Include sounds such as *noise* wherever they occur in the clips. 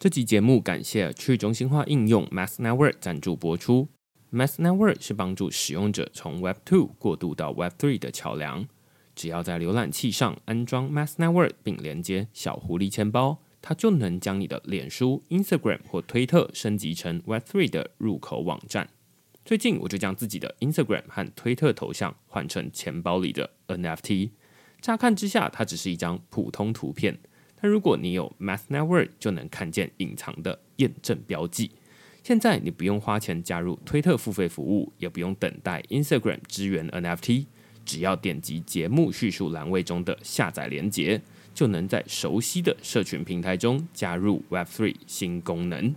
这集节目感谢去中心化应用 Math Network 赞助播出。Math Network 是帮助使用者从 Web 2过渡到 Web 3的桥梁。只要在浏览器上安装 Math Network 并连接小狐狸钱包，它就能将你的脸书、Instagram 或推特升级成 Web 3的入口网站。最近我就将自己的 Instagram 和推特头像换成钱包里的 NFT。乍看之下，它只是一张普通图片。那如果你有 Math Network，就能看见隐藏的验证标记。现在你不用花钱加入推特付费服务，也不用等待 Instagram 支援 NFT，只要点击节目叙述栏位中的下载连接，就能在熟悉的社群平台中加入 Web3 新功能。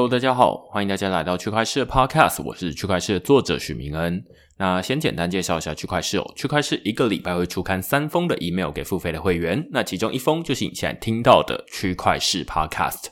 Hello，大家好，欢迎大家来到区块势的 Podcast，我是区块势的作者许明恩。那先简单介绍一下区块势哦，区块势一个礼拜会出刊三封的 email 给付费的会员，那其中一封就是你现在听到的区块势 Podcast。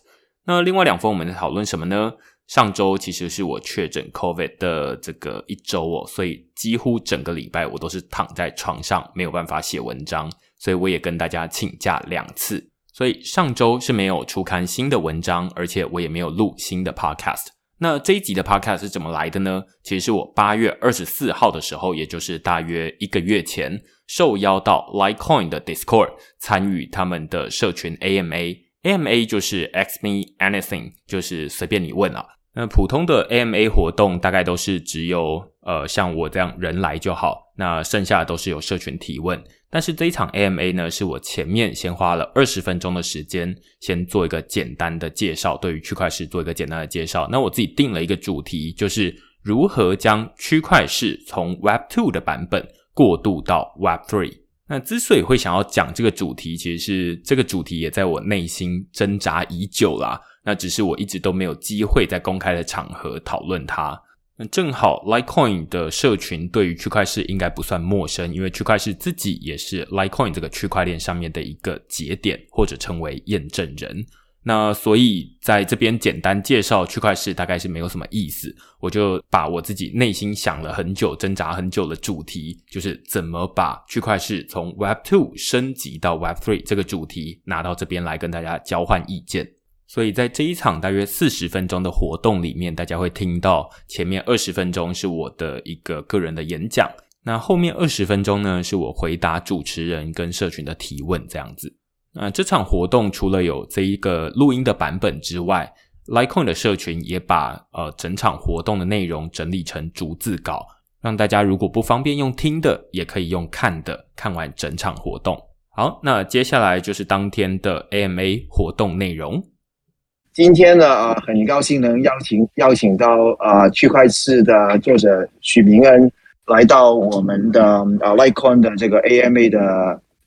那另外两封我们在讨论什么呢？上周其实是我确诊 COVID 的这个一周哦，所以几乎整个礼拜我都是躺在床上，没有办法写文章，所以我也跟大家请假两次。所以上周是没有出刊新的文章，而且我也没有录新的 podcast。那这一集的 podcast 是怎么来的呢？其实是我八月二十四号的时候，也就是大约一个月前，受邀到 Litecoin 的 Discord 参与他们的社群 AMA。AMA 就是 Ask Me Anything，就是随便你问啊。那普通的 AMA 活动大概都是只有呃像我这样人来就好，那剩下的都是有社群提问。但是这一场 AMA 呢，是我前面先花了二十分钟的时间，先做一个简单的介绍，对于区块势做一个简单的介绍。那我自己定了一个主题，就是如何将区块势从 Web 2的版本过渡到 Web 3。那之所以会想要讲这个主题，其实是这个主题也在我内心挣扎已久啦。那只是我一直都没有机会在公开的场合讨论它。那正好，Litecoin 的社群对于区块势应该不算陌生，因为区块势自己也是 Litecoin 这个区块链上面的一个节点，或者称为验证人。那所以在这边简单介绍区块势大概是没有什么意思，我就把我自己内心想了很久、挣扎很久的主题，就是怎么把区块势从 Web 2升级到 Web 3这个主题拿到这边来跟大家交换意见。所以在这一场大约四十分钟的活动里面，大家会听到前面二十分钟是我的一个个人的演讲，那后面二十分钟呢，是我回答主持人跟社群的提问这样子。那这场活动除了有这一个录音的版本之外，Litecoin 的社群也把呃整场活动的内容整理成逐字稿，让大家如果不方便用听的，也可以用看的，看完整场活动。好，那接下来就是当天的 AMA 活动内容。今天呢，啊，很高兴能邀请邀请到啊区块市的作者许明恩来到我们的啊 Litecoin 的这个 AMA 的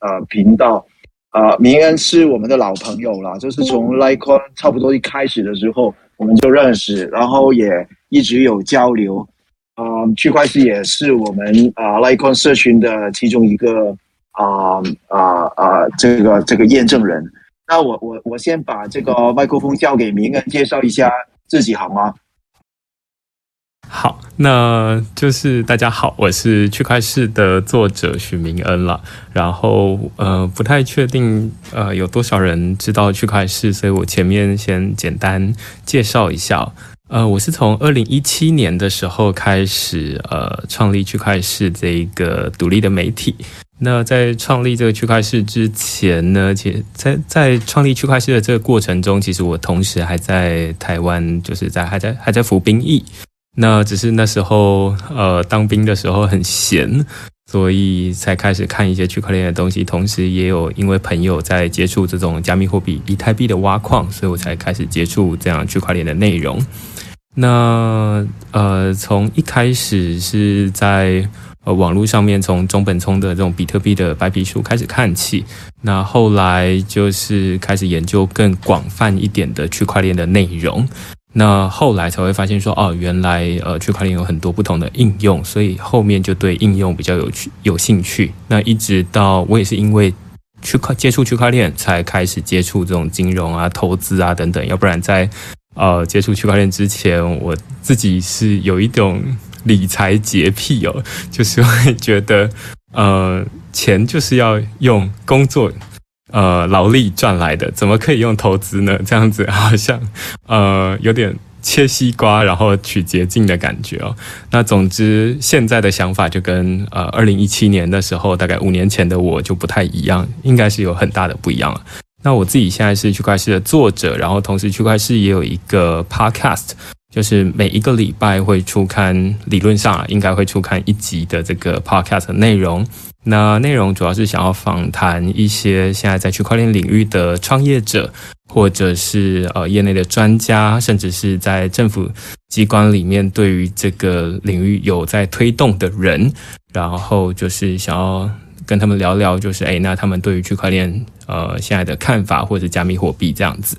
呃频道。啊，明恩是我们的老朋友了，就是从 Litecoin 差不多一开始的时候我们就认识，然后也一直有交流。啊，区块市也是我们啊 Litecoin 社群的其中一个啊啊啊这个这个验证人。那我我我先把这个麦克风交给明恩，介绍一下自己好吗？好，那就是大家好，我是区块势的作者许明恩了。然后呃，不太确定呃有多少人知道区块势，所以我前面先简单介绍一下。呃，我是从二零一七年的时候开始呃创立区块势这一个独立的媒体。那在创立这个区块势之前呢，其实在在创立区块势的这个过程中，其实我同时还在台湾，就是在还在还在服兵役。那只是那时候呃当兵的时候很闲，所以才开始看一些区块链的东西。同时也有因为朋友在接触这种加密货币以太币的挖矿，所以我才开始接触这样区块链的内容。那呃从一开始是在。呃，网络上面从中本聪的这种比特币的白皮书开始看起，那后来就是开始研究更广泛一点的区块链的内容，那后来才会发现说，哦，原来呃区块链有很多不同的应用，所以后面就对应用比较有趣有兴趣。那一直到我也是因为区块接触区块链才开始接触这种金融啊、投资啊等等，要不然在呃接触区块链之前，我自己是有一种。理财洁癖哦，就是会觉得呃，钱就是要用工作呃劳力赚来的，怎么可以用投资呢？这样子好像呃有点。切西瓜，然后取捷径的感觉哦。那总之，现在的想法就跟呃，二零一七年的时候，大概五年前的我就不太一样，应该是有很大的不一样了。那我自己现在是区块势的作者，然后同时区块势也有一个 podcast，就是每一个礼拜会出刊，理论上，应该会出刊一集的这个 podcast 内容。那内容主要是想要访谈一些现在在区块链领域的创业者。或者是呃业内的专家，甚至是在政府机关里面对于这个领域有在推动的人，然后就是想要跟他们聊聊，就是诶，那他们对于区块链呃现在的看法，或者加密货币这样子。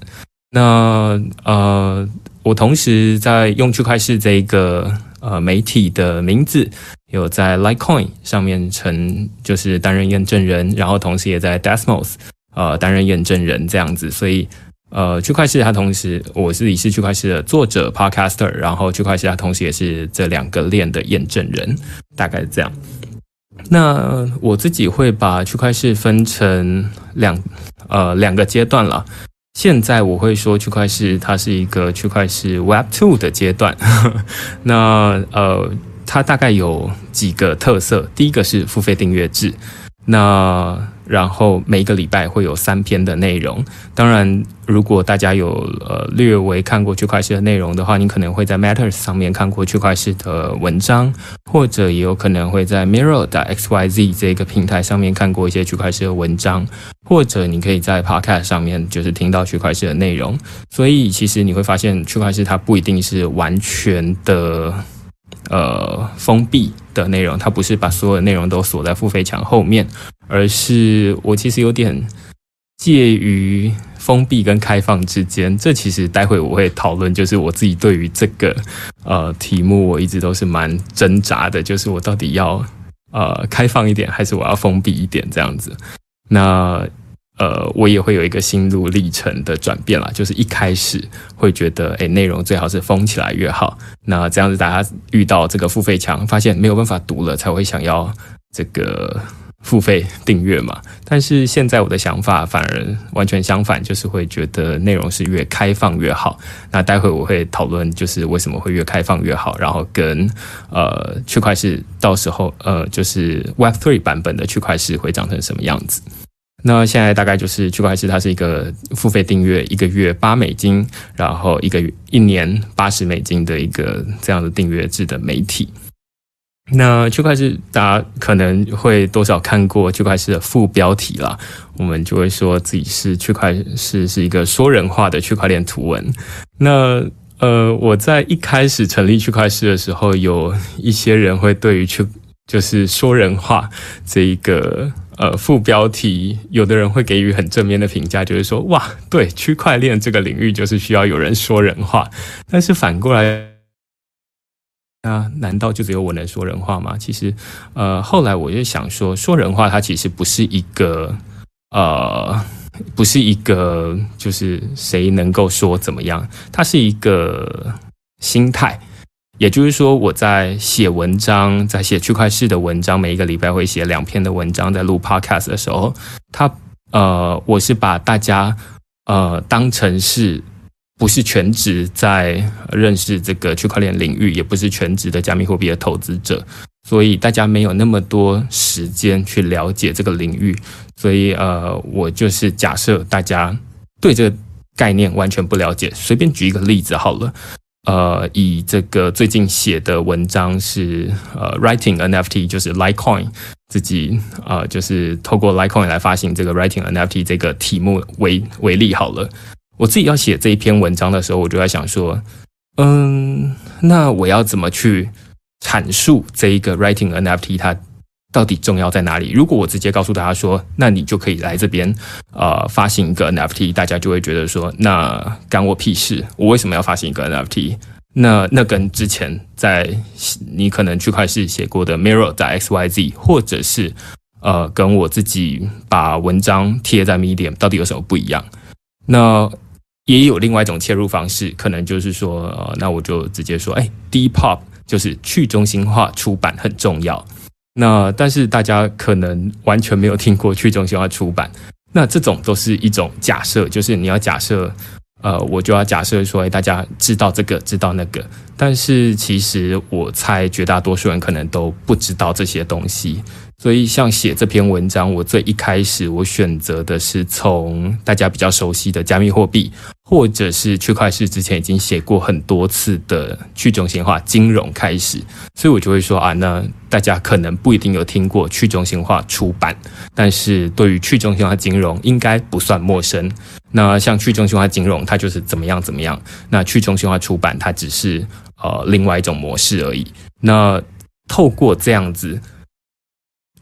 那呃，我同时在用区块势这一个呃媒体的名字，有在 Litecoin 上面成就是担任验证人，然后同时也在 Desmos。呃，担任验证人这样子，所以呃，区块势它同时，我自己是区块势的作者 Podcaster，然后区块势它同时也是这两个链的验证人，大概是这样。那我自己会把区块势分成两呃两个阶段了。现在我会说区块是它是一个区块是 Web Two 的阶段。*laughs* 那呃，它大概有几个特色，第一个是付费订阅制。那然后每一个礼拜会有三篇的内容。当然，如果大家有呃略微看过区块势的内容的话，你可能会在 Matters 上面看过区块势的文章，或者也有可能会在 Mirror 的 XYZ 这个平台上面看过一些区块势的文章，或者你可以在 Podcast 上面就是听到区块势的内容。所以其实你会发现，区块势它不一定是完全的。呃，封闭的内容，它不是把所有的内容都锁在付费墙后面，而是我其实有点介于封闭跟开放之间。这其实待会我会讨论，就是我自己对于这个呃题目，我一直都是蛮挣扎的，就是我到底要呃开放一点，还是我要封闭一点这样子。那。呃，我也会有一个心路历程的转变啦，就是一开始会觉得，诶，内容最好是封起来越好。那这样子，大家遇到这个付费墙，发现没有办法读了，才会想要这个付费订阅嘛。但是现在我的想法反而完全相反，就是会觉得内容是越开放越好。那待会我会讨论，就是为什么会越开放越好，然后跟呃区块势到时候呃就是 Web Three 版本的区块是会长成什么样子。那现在大概就是区块势，它是一个付费订阅，一个月八美金，然后一个月一年八十美金的一个这样的订阅制的媒体。那区块势大家可能会多少看过区块势的副标题啦，我们就会说自己是区块势是一个说人话的区块链图文。那呃，我在一开始成立区块势的时候，有一些人会对于区就是说人话这一个。呃，副标题，有的人会给予很正面的评价，就是说，哇，对，区块链这个领域就是需要有人说人话。但是反过来，啊，难道就只有我能说人话吗？其实，呃，后来我就想说，说人话它其实不是一个，呃，不是一个，就是谁能够说怎么样，它是一个心态。也就是说，我在写文章，在写区块势的文章，每一个礼拜会写两篇的文章，在录 Podcast 的时候，他呃，我是把大家呃当成是不是全职在认识这个区块链领域，也不是全职的加密货币的投资者，所以大家没有那么多时间去了解这个领域，所以呃，我就是假设大家对这个概念完全不了解，随便举一个例子好了。呃，以这个最近写的文章是呃，Writing NFT，就是 Litecoin 自己呃，就是透过 Litecoin 来发行这个 Writing NFT 这个题目为为例好了。我自己要写这一篇文章的时候，我就在想说，嗯，那我要怎么去阐述这一个 Writing NFT 它？到底重要在哪里？如果我直接告诉大家说，那你就可以来这边，呃，发行一个 NFT，大家就会觉得说，那干我屁事？我为什么要发行一个 NFT？那那跟之前在你可能区块势写过的 Mirror 在 XYZ，或者是呃，跟我自己把文章贴在 Medium，到底有什么不一样？那也有另外一种切入方式，可能就是说，呃，那我就直接说，哎，Depop 就是去中心化出版很重要。那但是大家可能完全没有听过去中心化出版，那这种都是一种假设，就是你要假设。呃，我就要假设说，哎大家知道这个，知道那个，但是其实我猜绝大多数人可能都不知道这些东西。所以，像写这篇文章，我最一开始我选择的是从大家比较熟悉的加密货币，或者是区块链之前已经写过很多次的去中心化金融开始。所以我就会说啊，那大家可能不一定有听过去中心化出版，但是对于去中心化金融应该不算陌生。那像去中心化金融，它就是怎么样怎么样。那去中心化出版，它只是呃另外一种模式而已。那透过这样子。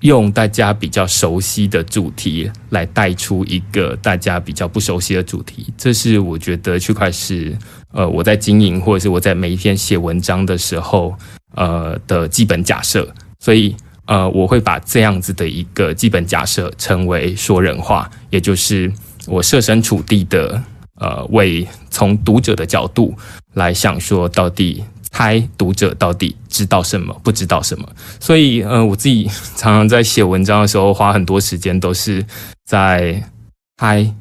用大家比较熟悉的主题来带出一个大家比较不熟悉的主题，这是我觉得区块是呃我在经营或者是我在每一天写文章的时候呃的基本假设，所以呃我会把这样子的一个基本假设称为说人话，也就是我设身处地的呃为从读者的角度来想说到底。猜读者到底知道什么，不知道什么，所以，呃，我自己常常在写文章的时候，花很多时间都是在猜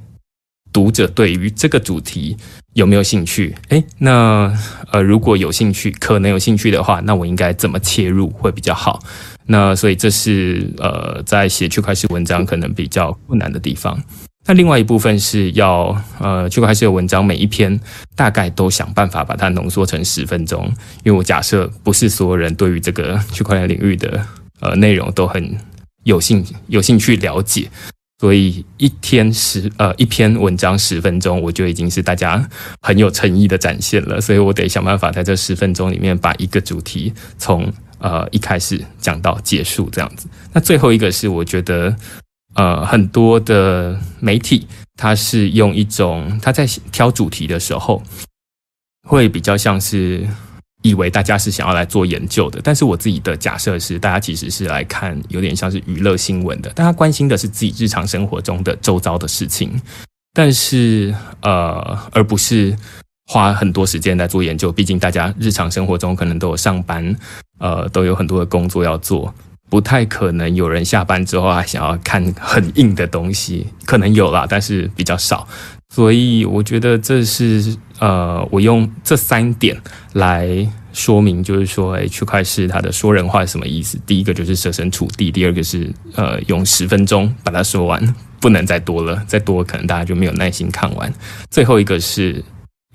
读者对于这个主题有没有兴趣。诶，那呃，如果有兴趣，可能有兴趣的话，那我应该怎么切入会比较好？那所以这是呃，在写区块链文章可能比较困难的地方。那另外一部分是要，呃，区块链的文章每一篇大概都想办法把它浓缩成十分钟，因为我假设不是所有人对于这个区块链领域的呃内容都很有兴有兴趣了解，所以一天十呃一篇文章十分钟，我就已经是大家很有诚意的展现了，所以我得想办法在这十分钟里面把一个主题从呃一开始讲到结束这样子。那最后一个是我觉得。呃，很多的媒体，它是用一种他在挑主题的时候，会比较像是以为大家是想要来做研究的。但是我自己的假设是，大家其实是来看有点像是娱乐新闻的，大家关心的是自己日常生活中的周遭的事情，但是呃，而不是花很多时间来做研究。毕竟大家日常生活中可能都有上班，呃，都有很多的工作要做。不太可能有人下班之后还想要看很硬的东西，可能有啦，但是比较少。所以我觉得这是呃，我用这三点来说明，就是说，哎，区块链它的说人话是什么意思？第一个就是设身处地，第二个是呃，用十分钟把它说完，不能再多了，再多可能大家就没有耐心看完。最后一个是。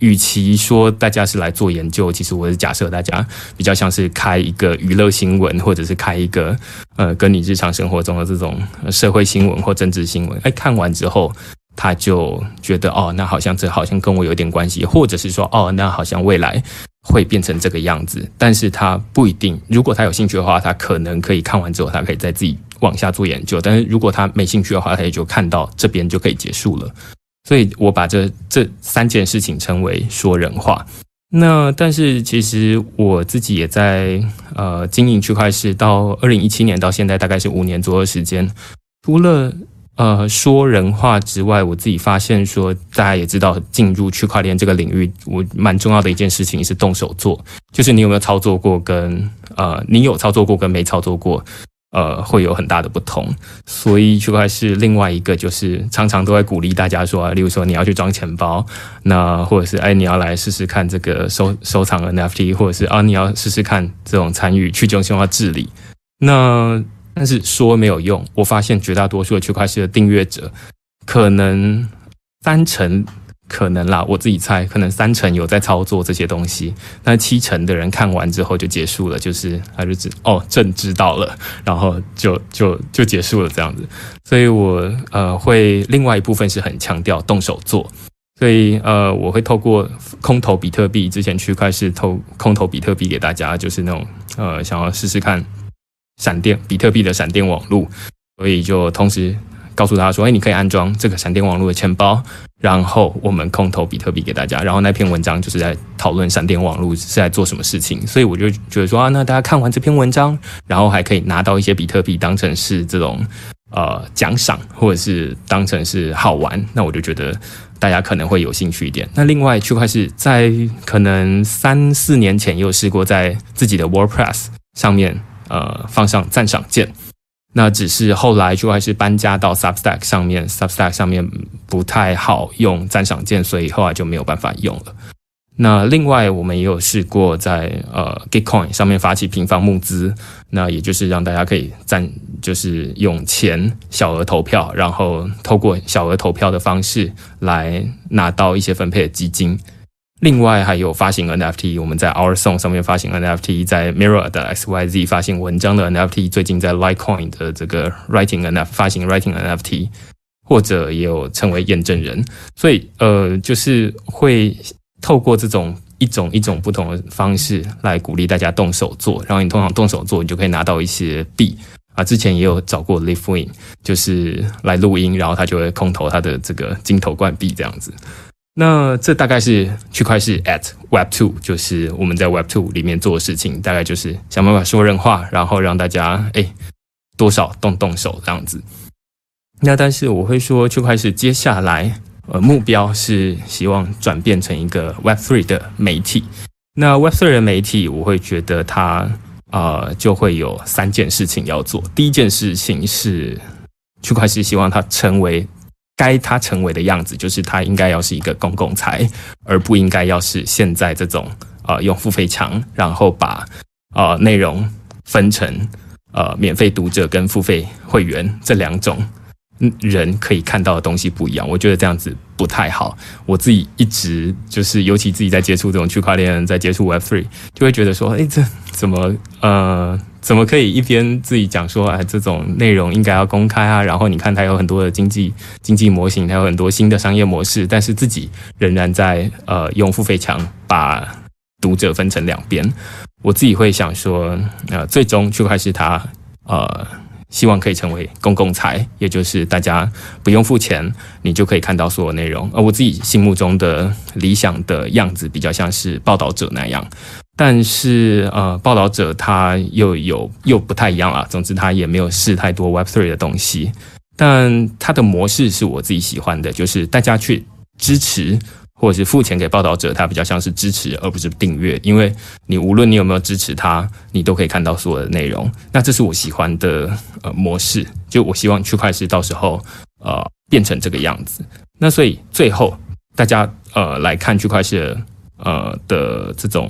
与其说大家是来做研究，其实我是假设大家比较像是开一个娱乐新闻，或者是开一个呃跟你日常生活中的这种社会新闻或政治新闻。哎，看完之后他就觉得哦，那好像这好像跟我有点关系，或者是说哦，那好像未来会变成这个样子。但是他不一定，如果他有兴趣的话，他可能可以看完之后，他可以再自己往下做研究。但是如果他没兴趣的话，他也就看到这边就可以结束了。所以我把这这三件事情称为说人话。那但是其实我自己也在呃经营区块链，到二零一七年到现在大概是五年左右时间。除了呃说人话之外，我自己发现说，大家也知道进入区块链这个领域，我蛮重要的一件事情是动手做，就是你有没有操作过，跟呃你有操作过跟没操作过。呃，会有很大的不同，所以区块链是另外一个，就是常常都会鼓励大家说，例如说你要去装钱包，那或者是哎你要来试试看这个收收藏 NFT，或者是啊你要试试看这种参与去中心化治理，那但是说没有用，我发现绝大多数的区块链的订阅者可能三成。可能啦，我自己猜，可能三成有在操作这些东西，那七成的人看完之后就结束了，就是他就知哦，朕知道了，然后就就就结束了这样子。所以我呃会另外一部分是很强调动手做，所以呃我会透过空投比特币，之前区块是投空投比特币给大家，就是那种呃想要试试看闪电比特币的闪电网络，所以就同时。告诉他说：“哎，你可以安装这个闪电网络的钱包，然后我们空投比特币给大家。然后那篇文章就是在讨论闪电网络是在做什么事情。所以我就觉得说啊，那大家看完这篇文章，然后还可以拿到一些比特币当成是这种呃奖赏，或者是当成是好玩。那我就觉得大家可能会有兴趣一点。那另外，区块势在可能三四年前也有试过在自己的 WordPress 上面呃放上赞赏键，那只是后来区块势搬家到 Substack 上面，Substack 上面不太好用赞赏键，所以后来就没有办法用了。那另外，我们也有试过在呃 Gitcoin 上面发起平方募资，那也就是让大家可以赞，就是用钱小额投票，然后透过小额投票的方式来拿到一些分配的基金。另外还有发行 NFT，我们在 Our Song 上面发行 NFT，在 Mirror 的 XYZ 发行文章的 NFT，最近在 Litecoin 的这个 Writing NFT 发行 Writing NFT，或者也有成为验证人，所以呃，就是会。透过这种一种一种不同的方式来鼓励大家动手做，然后你通常动手做，你就可以拿到一些币啊。之前也有找过 Leafwing，就是来录音，然后他就会空投他的这个金头冠币这样子。那这大概是区块势 at Web Two，就是我们在 Web Two 里面做的事情，大概就是想办法说人话，然后让大家哎多少动动手这样子。那但是我会说区块势接下来。呃，目标是希望转变成一个 Web3 的媒体。那 Web3 的媒体，我会觉得它呃就会有三件事情要做。第一件事情是区块势希望它成为该它成为的样子，就是它应该要是一个公共财，而不应该要是现在这种呃用付费墙，然后把呃内容分成呃免费读者跟付费会员这两种。嗯人可以看到的东西不一样，我觉得这样子不太好。我自己一直就是，尤其自己在接触这种区块链，在接触 Web Three，就会觉得说，哎，这怎么呃，怎么可以一边自己讲说，哎，这种内容应该要公开啊？然后你看它有很多的经济经济模型，它有很多新的商业模式，但是自己仍然在呃用付费墙把读者分成两边。我自己会想说，呃，最终区块是它呃。希望可以成为公共财，也就是大家不用付钱，你就可以看到所有内容。而我自己心目中的理想的样子，比较像是报道者那样。但是，呃，报道者他又有又不太一样了。总之，他也没有试太多 Web Three 的东西。但他的模式是我自己喜欢的，就是大家去支持。或者是付钱给报道者，他比较像是支持，而不是订阅。因为你无论你有没有支持他，你都可以看到所有的内容。那这是我喜欢的呃模式。就我希望区块势到时候呃变成这个样子。那所以最后大家呃来看区块势呃的这种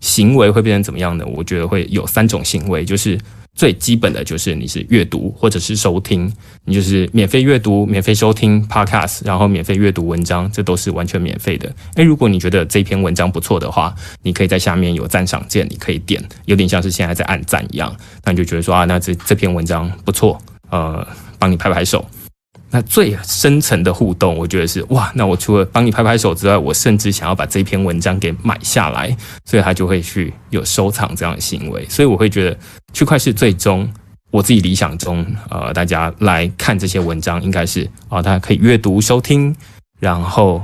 行为会变成怎么样呢？我觉得会有三种行为，就是。最基本的就是你是阅读或者是收听，你就是免费阅读、免费收听 Podcast，然后免费阅读文章，这都是完全免费的。诶，如果你觉得这篇文章不错的话，你可以在下面有赞赏键，你可以点，有点像是现在在按赞一样，那你就觉得说啊，那这这篇文章不错，呃，帮你拍拍手。那最深层的互动，我觉得是哇，那我除了帮你拍拍手之外，我甚至想要把这篇文章给买下来，所以他就会去有收藏这样的行为。所以我会觉得区块是最终我自己理想中，呃，大家来看这些文章，应该是啊、大家可以阅读、收听，然后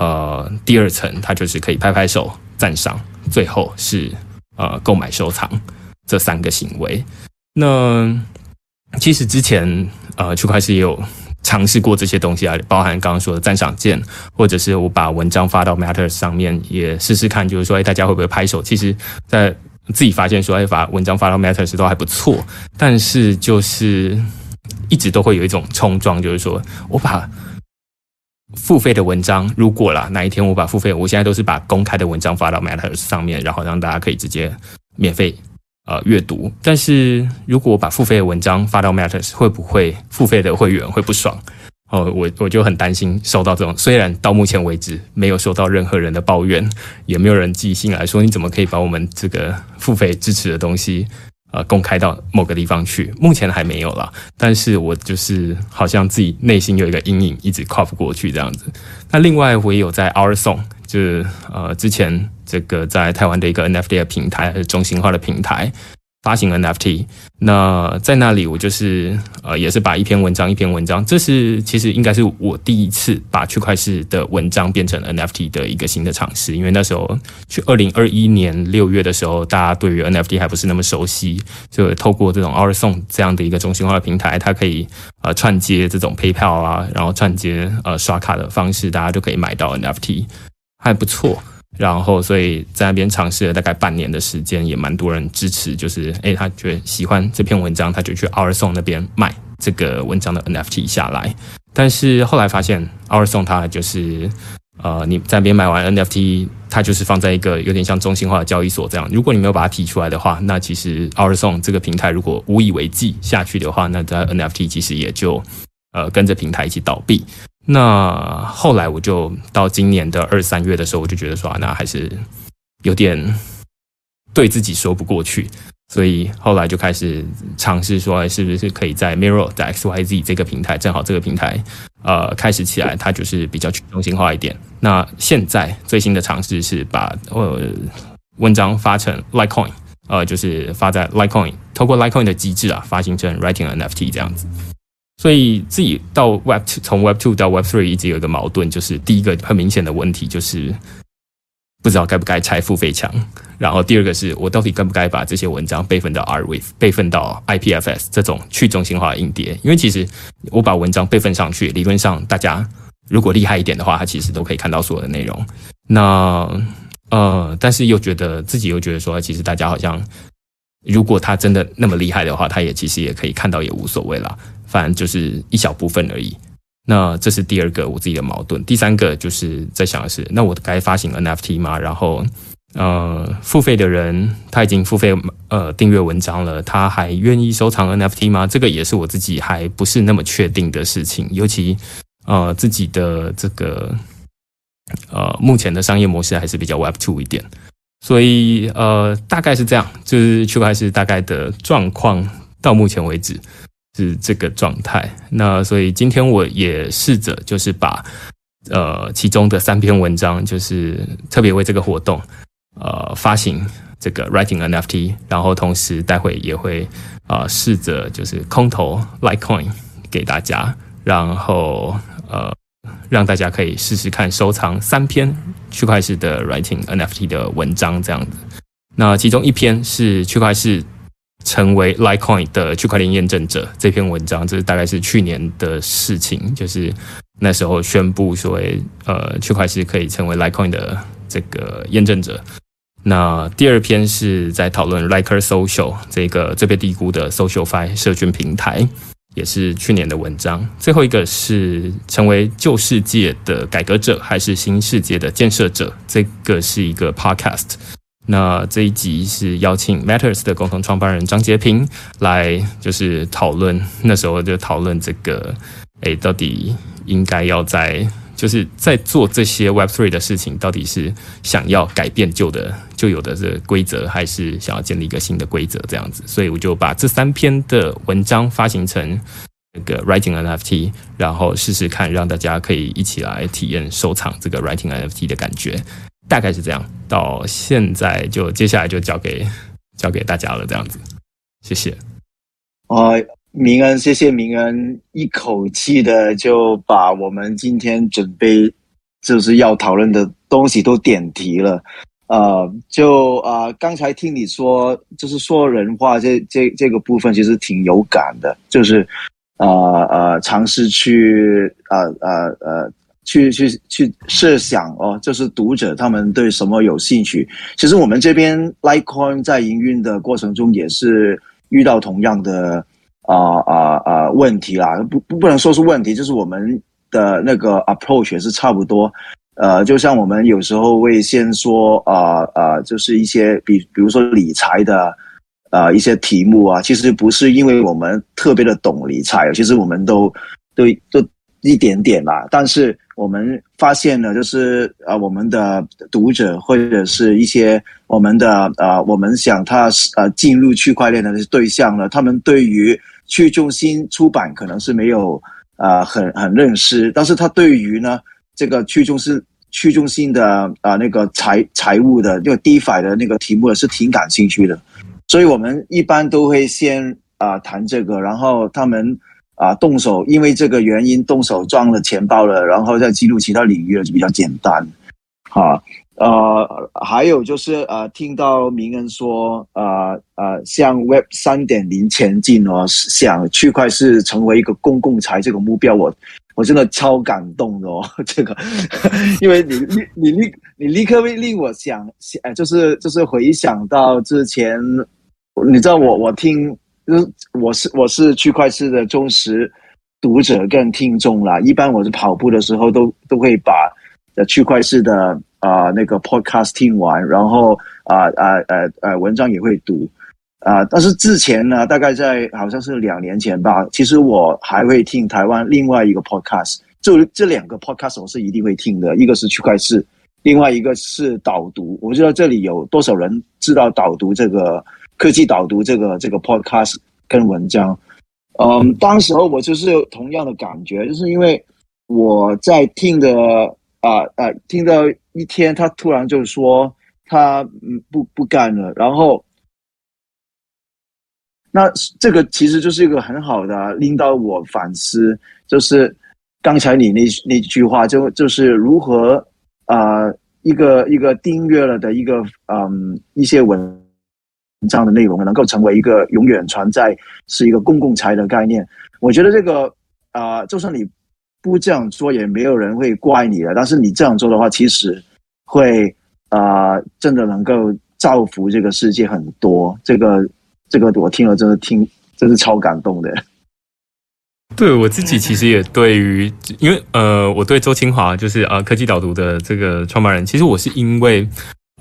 呃，第二层它就是可以拍拍手、赞赏，最后是呃购买、收藏这三个行为。那其实之前呃，区块势也有。尝试过这些东西啊，包含刚刚说的赞赏键，或者是我把文章发到 Matter 上面，也试试看，就是说，哎，大家会不会拍手？其实，在自己发现说，哎，把文章发到 Matters 都还不错，但是就是一直都会有一种冲撞，就是说我把付费的文章，如果啦哪一天我把付费，我现在都是把公开的文章发到 Matter 上面，然后让大家可以直接免费。呃，阅读。但是如果把付费的文章发到 Matters，会不会付费的会员会不爽？哦，我我就很担心收到这种。虽然到目前为止没有收到任何人的抱怨，也没有人寄信来说你怎么可以把我们这个付费支持的东西呃公开到某个地方去。目前还没有啦，但是我就是好像自己内心有一个阴影，一直跨不过去这样子。那另外我也有在 Our Song，是呃之前。这个在台湾的一个 NFT 的平台，是中心化的平台，发行 NFT，那在那里我就是呃，也是把一篇文章一篇文章，这是其实应该是我第一次把区块链的文章变成 NFT 的一个新的尝试，因为那时候去二零二一年六月的时候，大家对于 NFT 还不是那么熟悉，就透过这种 OurSong 这样的一个中心化的平台，它可以呃串接这种 PayPal 啊，然后串接呃刷卡的方式，大家就可以买到 NFT，还不错。然后，所以在那边尝试了大概半年的时间，也蛮多人支持。就是，诶，他觉得喜欢这篇文章，他就去 OurSong 那边买这个文章的 NFT 下来。但是后来发现，OurSong 它就是，呃，你在那边买完 NFT，它就是放在一个有点像中心化的交易所这样。如果你没有把它提出来的话，那其实 OurSong 这个平台如果无以为继下去的话，那在 NFT 其实也就，呃，跟着平台一起倒闭。那后来我就到今年的二三月的时候，我就觉得说，啊那还是有点对自己说不过去，所以后来就开始尝试说，是不是可以在 Mirror 在 XYZ 这个平台，正好这个平台呃开始起来，它就是比较去中心化一点。那现在最新的尝试是把呃文章发成 Litecoin，呃，就是发在 Litecoin，透过 Litecoin 的机制啊，发行成 Writing NFT 这样子。所以自己到 Web 从 Web Two 到 Web Three 一直有一个矛盾，就是第一个很明显的问题就是不知道该不该拆付费墙，然后第二个是我到底该不该把这些文章备份到 Rave 备份到 IPFS 这种去中心化硬碟？因为其实我把文章备份上去，理论上大家如果厉害一点的话，他其实都可以看到所有的内容。那呃，但是又觉得自己又觉得说，其实大家好像如果他真的那么厉害的话，他也其实也可以看到，也无所谓啦。反正就是一小部分而已。那这是第二个我自己的矛盾。第三个就是在想的是，那我该发行 NFT 吗？然后，呃，付费的人他已经付费呃订阅文章了，他还愿意收藏 NFT 吗？这个也是我自己还不是那么确定的事情。尤其呃自己的这个呃目前的商业模式还是比较 Web Two 一点，所以呃大概是这样，就是区块链大概的状况到目前为止。是这个状态，那所以今天我也试着就是把呃其中的三篇文章，就是特别为这个活动呃发行这个 Writing NFT，然后同时待会也会啊、试着就是空投 Litecoin 给大家，然后呃让大家可以试试看收藏三篇区块链的 Writing NFT 的文章这样子。那其中一篇是区块链。成为 Litecoin 的区块链验证者这篇文章，这是大概是去年的事情，就是那时候宣布说，呃，区块链可以成为 Litecoin 的这个验证者。那第二篇是在讨论 Liker Social 这个最被低估的 SocialFi 社群平台，也是去年的文章。最后一个是成为旧世界的改革者，还是新世界的建设者？这个是一个 Podcast。那这一集是邀请 Matters 的共同创办人张杰平来，就是讨论那时候就讨论这个，诶，到底应该要在就是在做这些 Web3 的事情，到底是想要改变旧的旧有的这规则，还是想要建立一个新的规则这样子？所以我就把这三篇的文章发行成那个 Writing NFT，然后试试看，让大家可以一起来体验收藏这个 Writing NFT 的感觉。大概是这样，到现在就接下来就交给交给大家了，这样子，谢谢。啊、呃，明恩，谢谢明恩，一口气的就把我们今天准备就是要讨论的东西都点题了。呃，就啊、呃，刚才听你说，就是说人话这这这个部分其实挺有感的，就是呃呃，尝试去呃呃呃。去去去设想哦，就是读者他们对什么有兴趣。其实我们这边 Litecoin 在营运的过程中也是遇到同样的啊啊啊问题啦，不不不能说是问题，就是我们的那个 approach 也是差不多。呃，就像我们有时候会先说啊啊，就是一些比比如说理财的啊一些题目啊，其实不是因为我们特别的懂理财，其实我们都都都一点点啦，但是。我们发现呢，就是呃，我们的读者或者是一些我们的呃，我们想他呃进入区块链的对象呢，他们对于去中心出版可能是没有呃很很认识，但是他对于呢这个去中心去中心的啊、那个财财务的那个 DeFi 的那个题目是挺感兴趣的。所以我们一般都会先啊谈这个，然后他们啊动手，因为这个原因动手撞了钱包了，然后再记录其他领域了就比较简单，哈。呃，还有就是呃，听到明恩说，呃呃，向 Web 三点零前进哦，想区块链成为一个公共财这个目标，我我真的超感动的哦，*laughs* 这个，因为你你你立你立刻会令我想，想，就是就是回想到之前，你知道我我听，我是我是区块链的忠实读者跟听众啦，一般我是跑步的时候都都会把呃区块链的。啊、那个 podcast 听完，然后啊啊呃呃文章也会读，啊、但是之前呢，大概在好像是两年前吧，其实我还会听台湾另外一个 podcast，就这两个 podcast 我是一定会听的，一个是区块势，另外一个是导读。我不知道这里有多少人知道导读这个科技导读这个这个 podcast 跟文章，嗯，当时候我就是有同样的感觉，就是因为我在听的。啊啊！听到一天，他突然就说他嗯不不干了，然后那这个其实就是一个很好的令到我反思，就是刚才你那那句话，就就是如何啊、一个一个订阅了的一个嗯一些文这样的内容能够成为一个永远存在，是一个公共财的概念。我觉得这个啊、就算你。不这样做也没有人会怪你的，但是你这样做的话，其实会啊、真的能够造福这个世界很多。这个这个我听了真的听，真是超感动的。对我自己其实也对于，因为呃，我对周清华就是呃科技导读的这个创办人，其实我是因为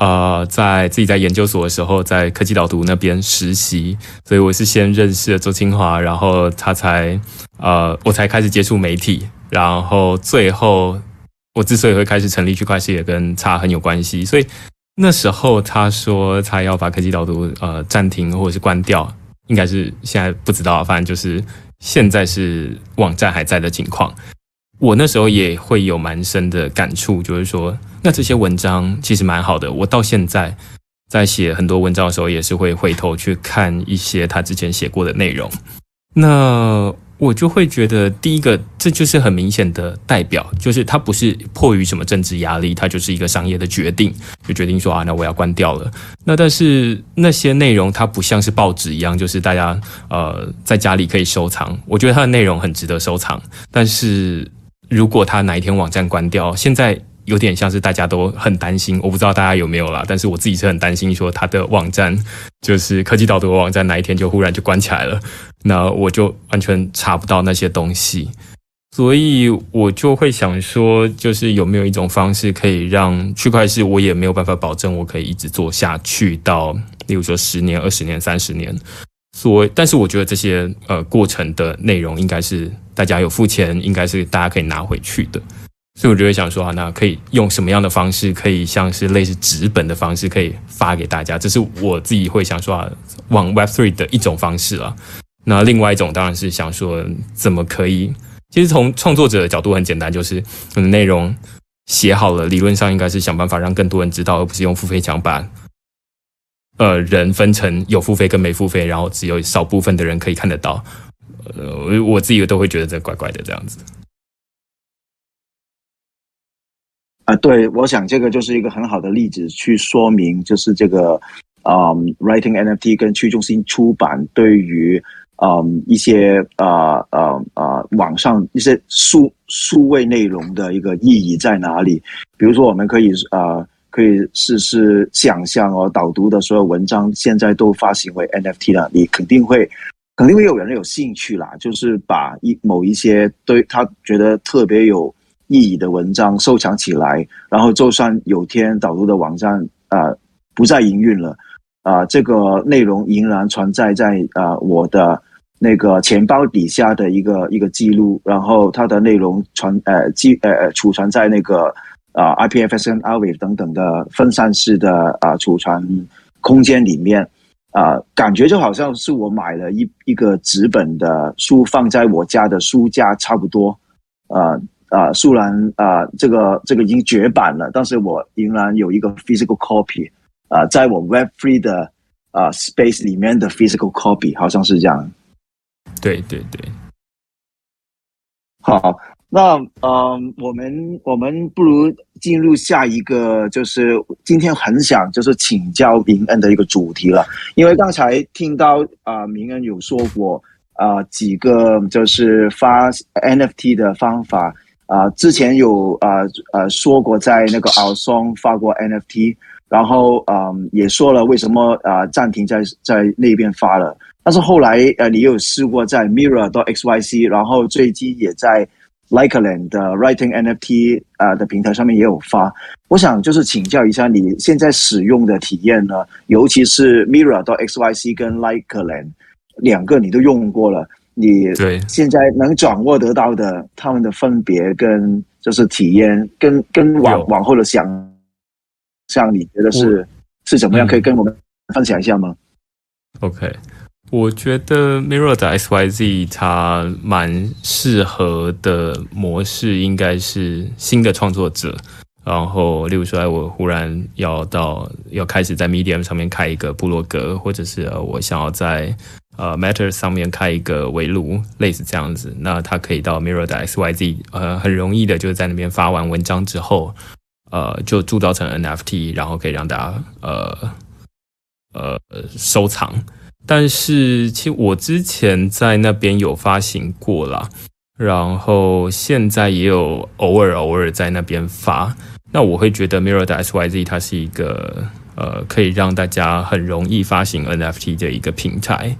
呃在自己在研究所的时候，在科技导读那边实习，所以我是先认识了周清华，然后他才呃我才开始接触媒体。然后最后，我之所以会开始成立区块链，也跟他很有关系。所以那时候他说他要把科技导读呃暂停或者是关掉，应该是现在不知道，反正就是现在是网站还在的情况。我那时候也会有蛮深的感触，就是说，那这些文章其实蛮好的。我到现在在写很多文章的时候，也是会回头去看一些他之前写过的内容。那我就会觉得，第一个，这就是很明显的代表，就是他不是迫于什么政治压力，他就是一个商业的决定，就决定说啊，那我要关掉了。那但是那些内容，它不像是报纸一样，就是大家呃在家里可以收藏。我觉得它的内容很值得收藏，但是如果他哪一天网站关掉，现在。有点像是大家都很担心，我不知道大家有没有啦，但是我自己是很担心，说他的网站就是科技导读的网站，哪一天就忽然就关起来了，那我就完全查不到那些东西，所以我就会想说，就是有没有一种方式可以让区块链，我也没有办法保证我可以一直做下去到，例如说十年、二十年、三十年，所，但是我觉得这些呃过程的内容应该是大家有付钱，应该是大家可以拿回去的。所以我就会想说啊，那可以用什么样的方式，可以像是类似纸本的方式，可以发给大家。这是我自己会想说啊，往 Web3 的一种方式啊。那另外一种当然是想说，怎么可以？其实从创作者的角度很简单，就是内容写好了，理论上应该是想办法让更多人知道，而不是用付费墙把呃人分成有付费跟没付费，然后只有少部分的人可以看得到。呃，我自己都会觉得这怪怪的这样子。啊，对，我想这个就是一个很好的例子，去说明就是这个，嗯，writing NFT 跟去中心出版对于，嗯，一些呃呃呃网上一些数数位内容的一个意义在哪里？比如说，我们可以呃可以试试想象哦，导读的所有文章现在都发行为 NFT 了，你肯定会肯定会有人有兴趣啦，就是把一某一些对他觉得特别有。意义的文章收藏起来，然后就算有天导读的网站啊、不再营运了，啊、这个内容仍然存在在啊、我的那个钱包底下的一个一个记录，然后它的内容存呃记呃储存在那个啊、IPFS 跟 Archive 等等的分散式的啊、储存空间里面，啊、感觉就好像是我买了一一个纸本的书放在我家的书架差不多啊，啊、虽然啊，这个这个已经绝版了，但是我仍然有一个 physical copy 啊，在我 web free 的啊、呃、space 里面的 physical copy，好像是这样。对对对。好，那嗯、呃，我们我们不如进入下一个，就是今天很想就是请教明恩的一个主题了，因为刚才听到啊、呃，明恩有说过啊、呃、几个就是发 NFT 的方法啊、之前有啊呃，说过在那个 OurSong 发过 NFT，然后嗯、也说了为什么啊、暂停在在那边发了。但是后来，呃，你有试过在 Mirror 到 X Y C，然后最近也在 Likeland 的 Writing NFT 啊的平台上面也有发。我想就是请教一下你现在使用的体验呢，尤其是 Mirror 到 X Y C 跟 Likeland 两个你都用过了，你对现在能掌握得到的他们的分别跟就是体验，跟跟往往后的想像你觉得是是怎么样？可以跟我们分享一下吗？OK。我觉得 Mirror 的 XYZ 它蛮适合的模式，应该是新的创作者。然后，例如说，我忽然要到要开始在 Medium 上面开一个部落格，或者是我想要在呃 Matter 上面开一个围炉，类似这样子。那它可以到 Mirror 的 XYZ，呃，很容易的就是在那边发完文章之后，呃，就铸造成 NFT，然后可以让大家呃呃收藏。但是，其实我之前在那边有发行过啦，然后现在也有偶尔偶尔在那边发。那我会觉得 Mirror 的 XYZ 它是一个呃可以让大家很容易发行 NFT 的一个平台，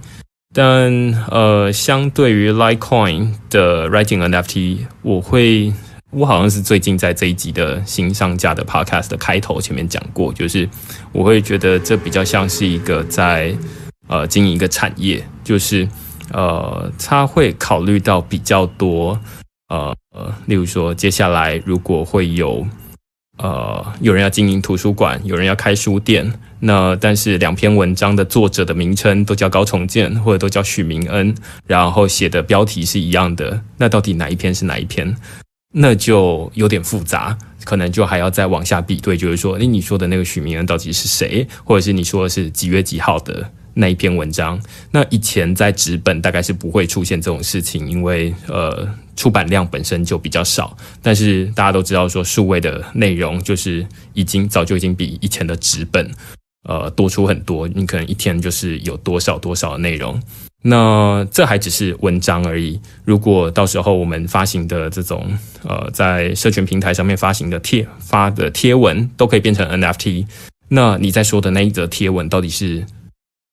但呃相对于 Litecoin 的 Writing NFT，我会我好像是最近在这一集的新上架的 Podcast 的开头前面讲过，就是我会觉得这比较像是一个在呃，经营一个产业，就是呃，他会考虑到比较多，呃呃，例如说，接下来如果会有呃有人要经营图书馆，有人要开书店，那但是两篇文章的作者的名称都叫高重建，或者都叫许明恩，然后写的标题是一样的，那到底哪一篇是哪一篇？那就有点复杂，可能就还要再往下比对，就是说，诶，你说的那个许明恩到底是谁，或者是你说的是几月几号的？那一篇文章，那以前在纸本大概是不会出现这种事情，因为呃出版量本身就比较少。但是大家都知道说，数位的内容就是已经早就已经比以前的纸本呃多出很多。你可能一天就是有多少多少的内容，那这还只是文章而已。如果到时候我们发行的这种呃在社群平台上面发行的贴发的贴文都可以变成 NFT，那你在说的那一则贴文到底是？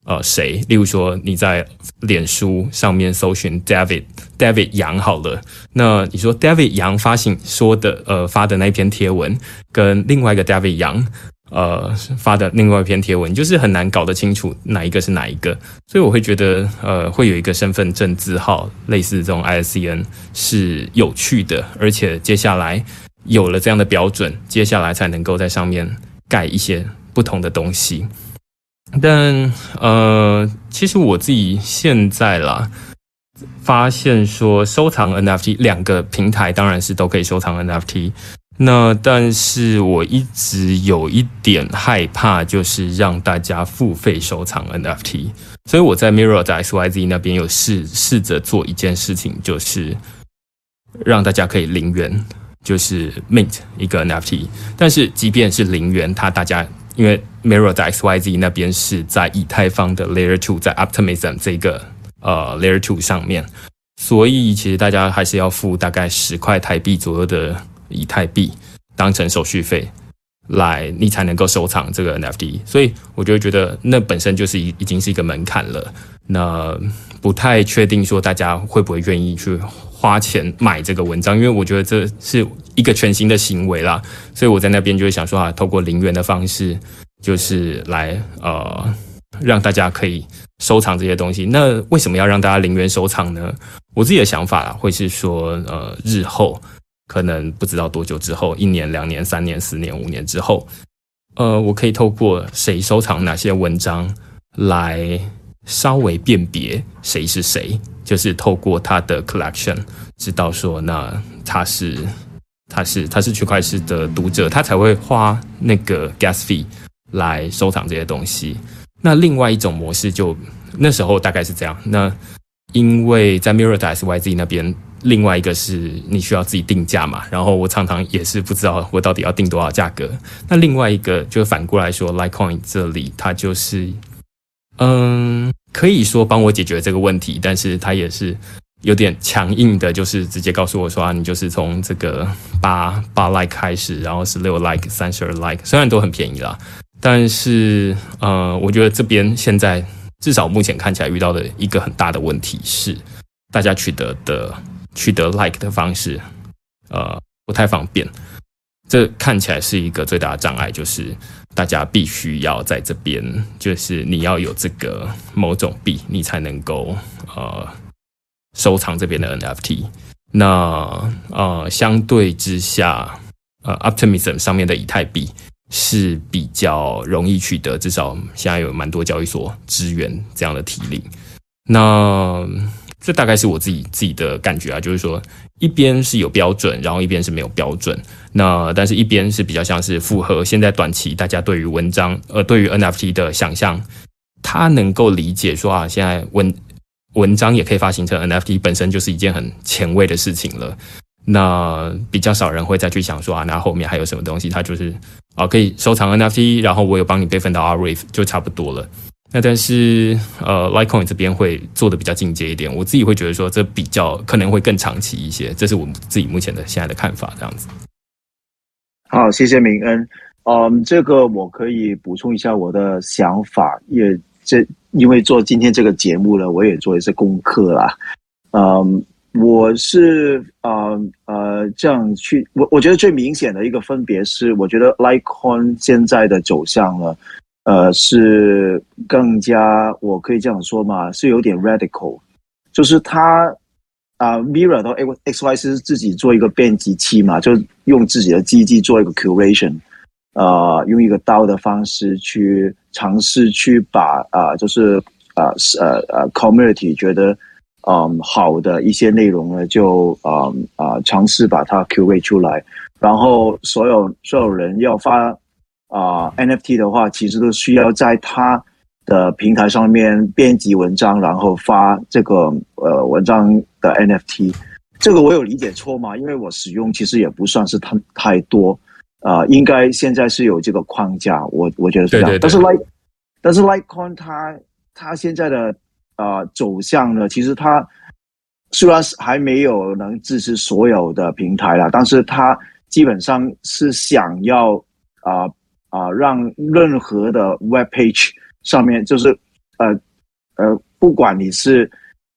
呃，谁？例如说，你在脸书上面搜寻 David David 杨好了，那你说 David 杨发行说的呃发的那一篇贴文，跟另外一个 David 杨呃发的另外一篇贴文，就是很难搞得清楚哪一个是哪一个，所以我会觉得呃会有一个身份证字号，类似这种 ISN 是有趣的，而且接下来有了这样的标准，接下来才能够在上面盖一些不同的东西。但呃，其实我自己现在啦，发现说收藏 NFT 两个平台当然是都可以收藏 NFT。那但是我一直有一点害怕，就是让大家付费收藏 NFT。所以我在 Mirror 在 XYZ 那边有试试着做一件事情，就是让大家可以零元，就是 mint 一个 NFT。但是即便是零元，它大家。因为 Mirror 在 XYZ 那边是在以太坊的 Layer Two，在 Optimism 这个呃 Layer Two 上面，所以其实大家还是要付大概十块台币左右的以太币当成手续费，来你才能够收藏这个 NFT。所以我就觉得那本身就是已已经是一个门槛了。那不太确定说大家会不会愿意去花钱买这个文章，因为我觉得这是一个全新的行为啦，所以我在那边就会想说啊，透过零元的方式，就是来呃让大家可以收藏这些东西。那为什么要让大家零元收藏呢？我自己的想法啦，会是说呃日后可能不知道多久之后，一年、两年、三年、四年、五年之后，呃，我可以透过谁收藏哪些文章来稍微辨别谁是谁。就是透过他的 collection 知道说，那他是他是他是区块势的读者，他才会花那个 gas fee 来收藏这些东西。那另外一种模式就那时候大概是这样。那因为在 Mirror 的 SYZ 那边，另外一个是你需要自己定价嘛，然后我常常也是不知道我到底要定多少价格。那另外一个就反过来说，Litecoin 这里它就是，嗯，可以说帮我解决这个问题，但是它也是有点强硬的，就是直接告诉我说啊，你就是从这个八八 Like 开始，然后十六 Like、三十二 Like，虽然都很便宜啦，但是呃，我觉得这边现在。至少目前看起来遇到的一个很大的问题是，大家取得的取得 like 的方式，呃，不太方便。这看起来是一个最大的障碍，就是大家必须要在这边，就是你要有这个某种币，你才能够呃收藏这边的 NFT。那呃，相对之下，呃，Optimism 上面的以太币。是比较容易取得，至少现在有蛮多交易所支援这样的提领。那这大概是我自己自己的感觉啊，就是说一边是有标准，然后一边是没有标准。那但是一边是比较像是符合现在短期大家对于文章呃对于 NFT 的想象，他能够理解说啊，现在文文章也可以发行成 NFT，本身就是一件很前卫的事情了。那比较少人会再去想说啊，那后面还有什么东西？它就是啊，可以收藏 NFT，然后我有帮你备份到 Archive 就差不多了。那但是呃，Litecoin 这边会做的比较进阶一点，我自己会觉得说这比较可能会更长期一些，这是我自己目前的现在的看法，这样子。好，谢谢明恩。嗯，这个我可以补充一下我的想法，也这因为做今天这个节目呢，我也做一些功课啦。嗯。我是呃呃这样去，我我觉得最明显的一个分别是，我觉得 Litecoin 现在的走向呢，呃是更加，我可以这样说嘛，是有点 radical，就是他啊、呃、Mirror 到 XYZ 是自己做一个编辑器嘛，就用自己的机器做一个 curation，呃用一个刀的方式去尝试去把啊、就是啊呃呃 community 觉得。嗯，好的一些内容呢，就嗯啊尝试把它 curate 出来，然后所有所有人要发啊、呃、NFT 的话，其实都需要在他的平台上面编辑文章，然后发这个呃文章的 NFT。这个我有理解错吗？因为我使用其实也不算是太太多啊、呃，应该现在是有这个框架，我我觉得是这样。对对对。但是 Like 但是 Litecoin 它它现在的。啊、呃，走向呢？其实它虽然是还没有能支持所有的平台了，但是它基本上是想要啊啊、让任何的 web page 上面，就是呃呃，不管你是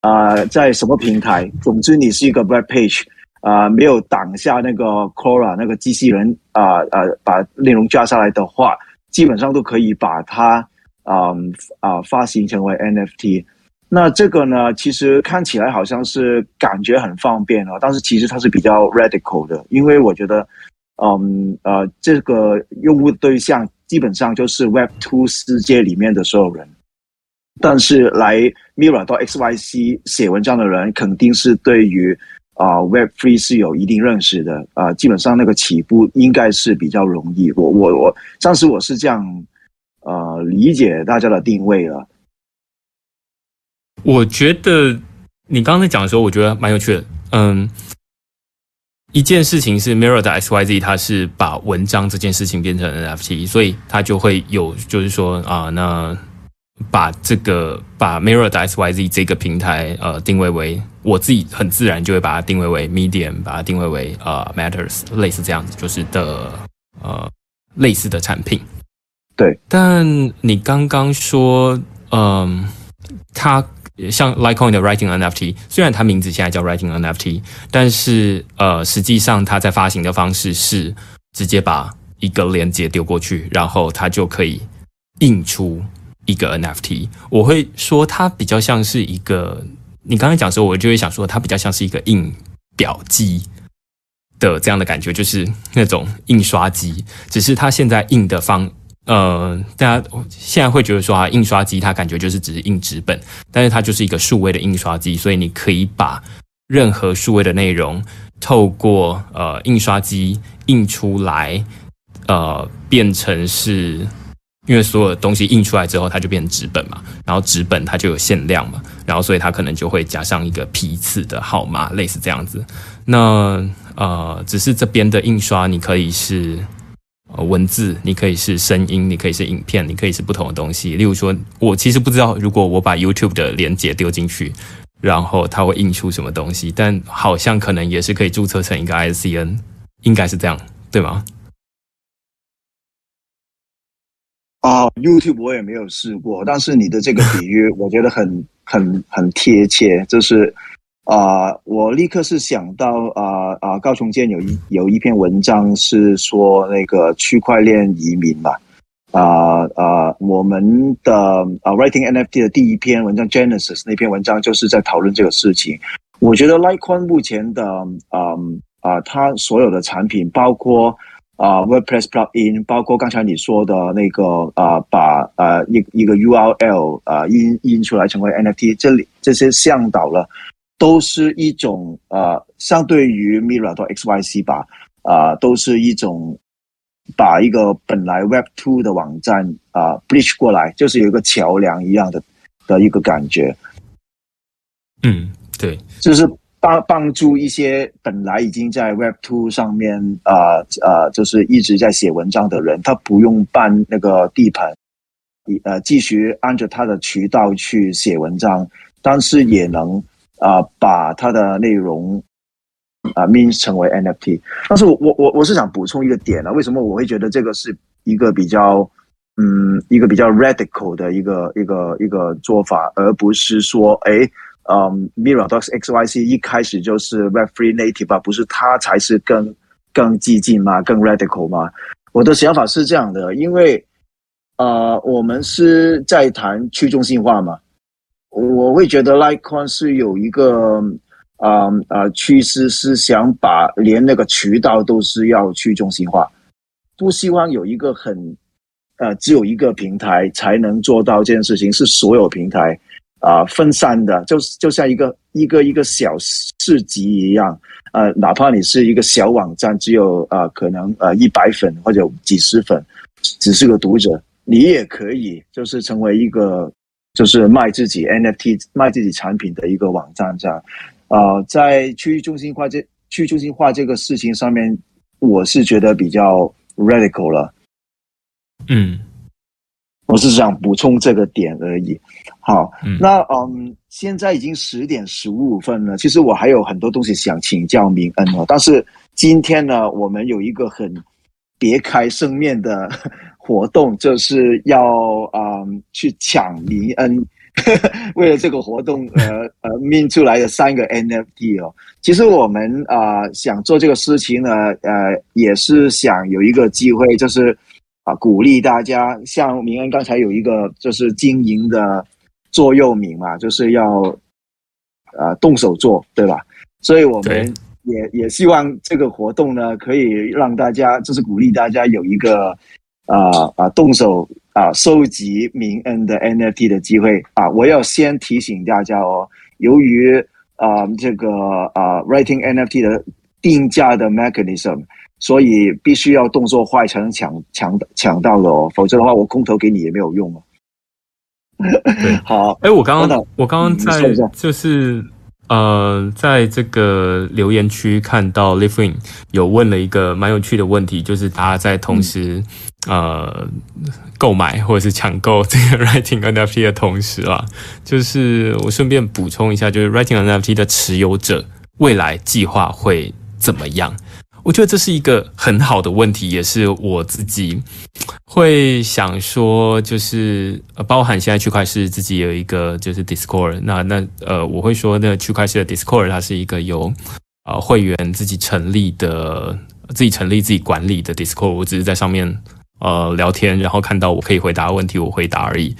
啊、在什么平台，总之你是一个 web page 啊、没有挡下那个 c o r a 那个机器人啊啊、把内容加下来的话，基本上都可以把它啊啊、发行成为 NFT。那这个呢，其实看起来好像是感觉很方便啊，但是其实它是比较 radical 的，因为我觉得，嗯呃，这个用户对象基本上就是 Web Two 世界里面的所有人，但是来 Mirror 到 X Y C 写文章的人，肯定是对于啊、Web Three 是有一定认识的啊、基本上那个起步应该是比较容易。我我我，当时我是这样呃理解大家的定位了。我觉得你刚才讲的时候，我觉得蛮有趣的。嗯，一件事情是 Mirror 的 XYZ，它是把文章这件事情变成 NFT，所以它就会有，就是说啊，那把这个把 Mirror 的 XYZ 这个平台呃定位为我自己很自然就会把它定位为 Medium，把它定位为呃 Matters，类似这样子，就是的呃类似的产品。对，但你刚刚说，嗯，它。像 Litecoin 的 Writing NFT，虽然它名字现在叫 Writing NFT，但是呃，实际上它在发行的方式是直接把一个链接丢过去，然后它就可以印出一个 NFT。我会说它比较像是一个，你刚才讲的时候，我就会想说它比较像是一个印表机的这样的感觉，就是那种印刷机，只是它现在印的方。呃，大家现在会觉得说啊，印刷机它感觉就是只是印纸本，但是它就是一个数位的印刷机，所以你可以把任何数位的内容透过呃印刷机印出来，呃，变成是因为所有东西印出来之后，它就变成纸本嘛，然后纸本它就有限量嘛，然后所以它可能就会加上一个批次的号码，类似这样子。那呃，只是这边的印刷，你可以是文字，你可以是声音，你可以是影片，你可以是不同的东西。例如说，我其实不知道，如果我把 YouTube 的连接丢进去，然后它会印出什么东西，但好像可能也是可以注册成一个 ICN，应该是这样，对吗？啊、YouTube 我也没有试过，但是你的这个比喻，我觉得很很很贴切。就是啊、我立刻是想到啊啊、高重建有一有一篇文章是说那个区块链移民嘛，啊、啊、我们的啊、Writing NFT 的第一篇文章 Genesis 那篇文章就是在讨论这个事情。我觉得 Litecoin 目前的啊啊，它所有的产品包括。啊、WordPress plugin 包括刚才你说的那个啊把啊、一一个 URL 啊、印印出来成为 NFT，这里这些向导了，都是一种啊，uh, 相对于 Mirror 到 XYC 吧，啊、uh,，都是一种把一个本来 Web Two 的网站啊、uh, bridge 过来，就是有一个桥梁一样的的一个感觉。嗯，对，就是。帮帮助一些本来已经在 Web Two 上面啊啊、呃呃，就是一直在写文章的人，他不用搬那个地盘，呃，继续按照他的渠道去写文章，但是也能啊、把它的内容啊，means 成为 NFT。但是我我我我是想补充一个点啊，为什么我会觉得这个是一个比较嗯一个比较 radical 的一个一个一个做法，而不是说哎。嗯、，Mirrordots X Y C 一开始就是 Web3 native 啊，不是它才是更更激进吗？更 radical 吗？我的想法是这样的，因为呃，我们是在谈去中心化嘛，我会觉得 Litecoin 是有一个啊啊趋势，是想把连那个渠道都是要去中心化，不希望有一个很呃只有一个平台才能做到这件事情，是所有平台。啊、分散的，就就像一个一个一个小市集一样，呃，哪怕你是一个小网站，只有呃可能呃一百粉或者几十粉，只是个读者，你也可以就是成为一个就是卖自己 NFT 卖自己产品的一个网站这样。啊、呃，在去中心化这去中心化这个事情上面，我是觉得比较 radical 了。嗯。我是想补充这个点而已。好，嗯那嗯，现在已经十点十五分了。其实我还有很多东西想请教明恩哦。但是今天呢，我们有一个很别开生面的活动，就是要嗯去抢明恩 *laughs* 为了这个活动呃呃 mint 出来的三个 NFT 哦。其实我们啊、呃、想做这个事情呢，呃也是想有一个机会，就是。啊，鼓励大家，像明恩刚才有一个就是经营的座右铭嘛，就是要呃动手做，对吧？所以我们也也希望这个活动呢，可以让大家就是鼓励大家有一个啊啊、呃、动手啊收集明恩的 NFT 的机会啊！我要先提醒大家哦，由于啊、呃、这个啊、呃、Writing NFT 的定价的 mechanism。所以必须要动作快才能抢抢抢到的哦，否则的话我空投给你也没有用哦。对，*laughs* 好，哎，我刚刚我刚刚在就是呃，在这个留言区看到 Living 有问了一个蛮有趣的问题，就是大家在同时、呃购买或者是抢购这个 Writing NFT 的同时啊，就是我顺便补充一下，就是 Writing NFT 的持有者未来计划会怎么样？我觉得这是一个很好的问题，也是我自己会想说，就是，包含现在区块势自己有一个就是 Discord，那那呃，我会说那区块势的 Discord 它是一个由呃会员自己成立的，自己成立自己管理的 Discord，我只是在上面呃聊天，然后看到我可以回答问题，我回答而已。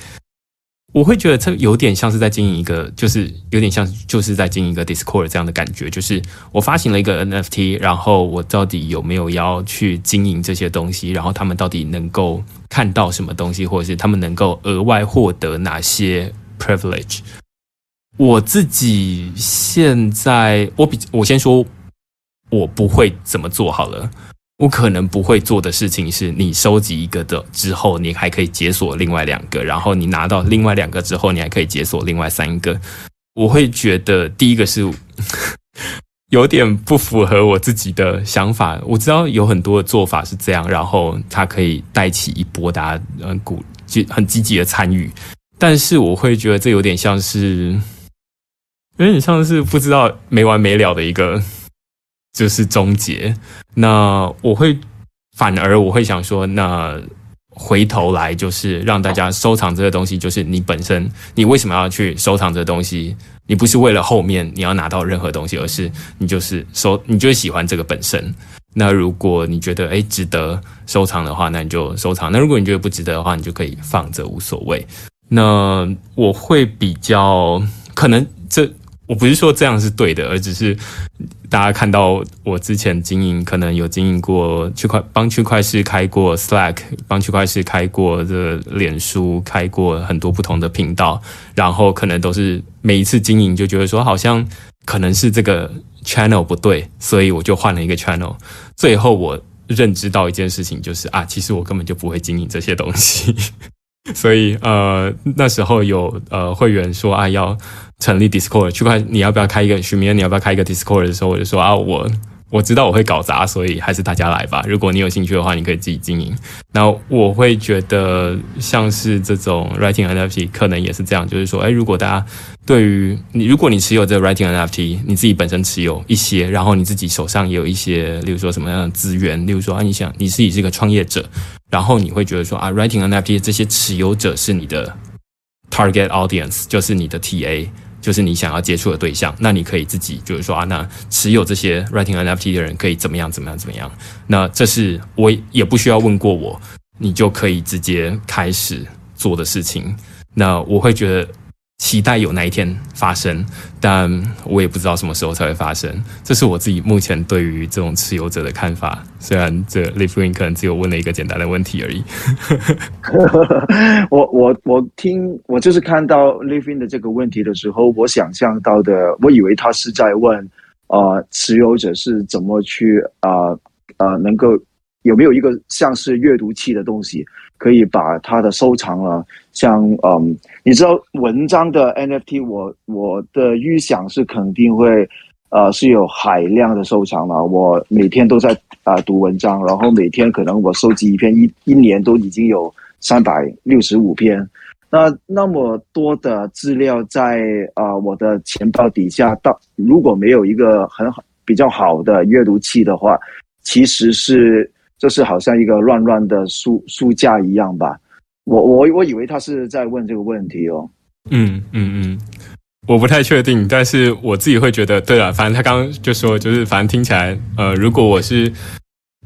我会觉得这有点像是在经营一个，就是有点像就是在经营一个 Discord 这样的感觉。就是我发行了一个 NFT，然后我到底有没有要去经营这些东西？然后他们到底能够看到什么东西，或者是他们能够额外获得哪些 privilege？我自己现在，我比我先说，我不会怎么做好了。我可能不会做的事情是，你收集一个的之后，你还可以解锁另外两个，然后你拿到另外两个之后，你还可以解锁另外三个。我会觉得第一个是 *laughs* 有点不符合我自己的想法。我知道有很多的做法是这样，然后它可以带起一波大家嗯鼓就很积极的参与，但是我会觉得这有点像是有点像是不知道没完没了的一个。就是终结。那我会反而我会想说，那回头来就是让大家收藏这个东西，就是你本身，你为什么要去收藏这东西？你不是为了后面你要拿到任何东西，而是你就是收，你就是喜欢这个本身。那如果你觉得诶值得收藏的话，那你就收藏；那如果你觉得不值得的话，你就可以放着无所谓。那我会比较可能这。我不是说这样是对的，而只是大家看到我之前经营，可能有经营过区块，帮区块势开过 Slack，帮区块势开过这脸书，开过很多不同的频道，然后可能都是每一次经营就觉得说，好像可能是这个 channel 不对，所以我就换了一个 channel。最后我认知到一件事情，就是啊，其实我根本就不会经营这些东西。*laughs* 所以呃，那时候有呃会员说啊要成立 Discord 区块，你要不要开一个？许明，你要不要开一个 Discord 的时候，我就说啊我。我知道我会搞砸，所以还是大家来吧。如果你有兴趣的话，你可以自己经营。那我会觉得像是这种 Writing NFT 可能也是这样，就是说，诶，如果大家对于你，如果你持有这个 Writing NFT，你自己本身持有一些，然后你自己手上也有一些，例如说什么样的资源，例如说啊，你想你自己是一个创业者，然后你会觉得说啊，Writing NFT 这些持有者是你的 Target Audience，就是你的 TA。就是你想要接触的对象，那你可以自己就是说啊，那持有这些 Writing NFT 的人可以怎么样怎么样怎么样？那这是我也不需要问过我，你就可以直接开始做的事情。那我会觉得。期待有那一天发生，但我也不知道什么时候才会发生。这是我自己目前对于这种持有者的看法。虽然这 Live 可能只有问了一个简单的问题而已。*laughs* 我我我听我就是看到 Live 的这个问题的时候，我想象到的，我以为他是在问，呃，持有者是怎么去啊啊、能够有没有一个像是阅读器的东西。可以把它的收藏了，像嗯，你知道文章的 NFT，我我的预想是肯定会，呃，是有海量的收藏了。我每天都在啊、呃、读文章，然后每天可能我收集一篇，一一年都已经有三百六十五篇。那那么多的资料在啊、呃、我的钱包底下，到如果没有一个很好比较好的阅读器的话，其实是。就是好像一个乱乱的书书架一样吧，我我我以为他是在问这个问题哦。嗯嗯嗯，我不太确定，但是我自己会觉得，对了，反正他刚刚就说，就是反正听起来，呃，如果我是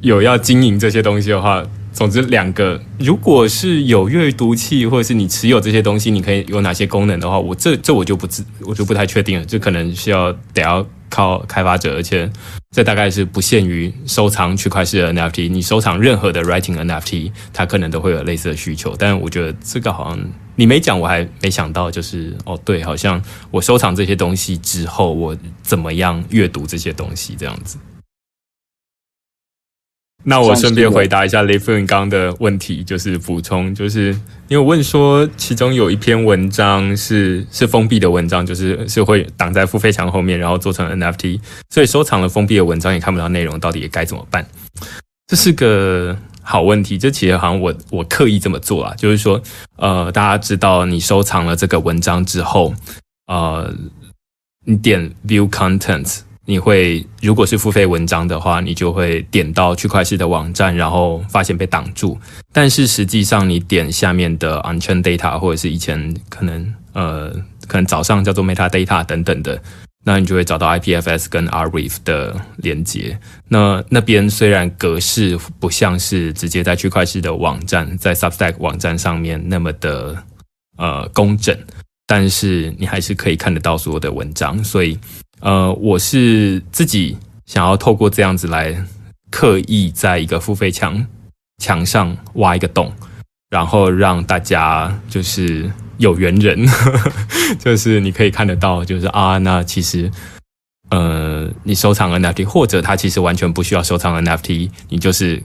有要经营这些东西的话。总之，两个，如果是有阅读器，或者是你持有这些东西，你可以有哪些功能的话，我这这我就不知，我就不太确定了。这可能需要得要靠开发者，而且这大概是不限于收藏区块链 NFT，你收藏任何的 Writing NFT，它可能都会有类似的需求。但我觉得这个好像你没讲，我还没想到，就是哦，对，好像我收藏这些东西之后，我怎么样阅读这些东西这样子。那我顺便回答一下雷夫人刚刚的问题，就是补充，就是你有问说，其中有一篇文章是是封闭的文章，就是是会挡在付费墙后面，然后做成 NFT，所以收藏了封闭的文章也看不到内容，到底该怎么办？这是个好问题。这其实好像我我刻意这么做啊，就是说，呃，大家知道你收藏了这个文章之后，呃，你点 View Content。你会如果是付费文章的话，你就会点到区块势的网站，然后发现被挡住。但是实际上，你点下面的 u n c h a i n data 或者是以前可能呃可能早上叫做 Metadata 等等的，那你就会找到 IPFS 跟 Arweave 的连接。那那边虽然格式不像是直接在区块势的网站，在 Substack 网站上面那么的呃工整，但是你还是可以看得到所有的文章，所以。呃，我是自己想要透过这样子来刻意在一个付费墙墙上挖一个洞，然后让大家就是有缘人，*laughs* 就是你可以看得到，就是啊，那其实呃，你收藏 NFT，或者他其实完全不需要收藏 NFT，你就是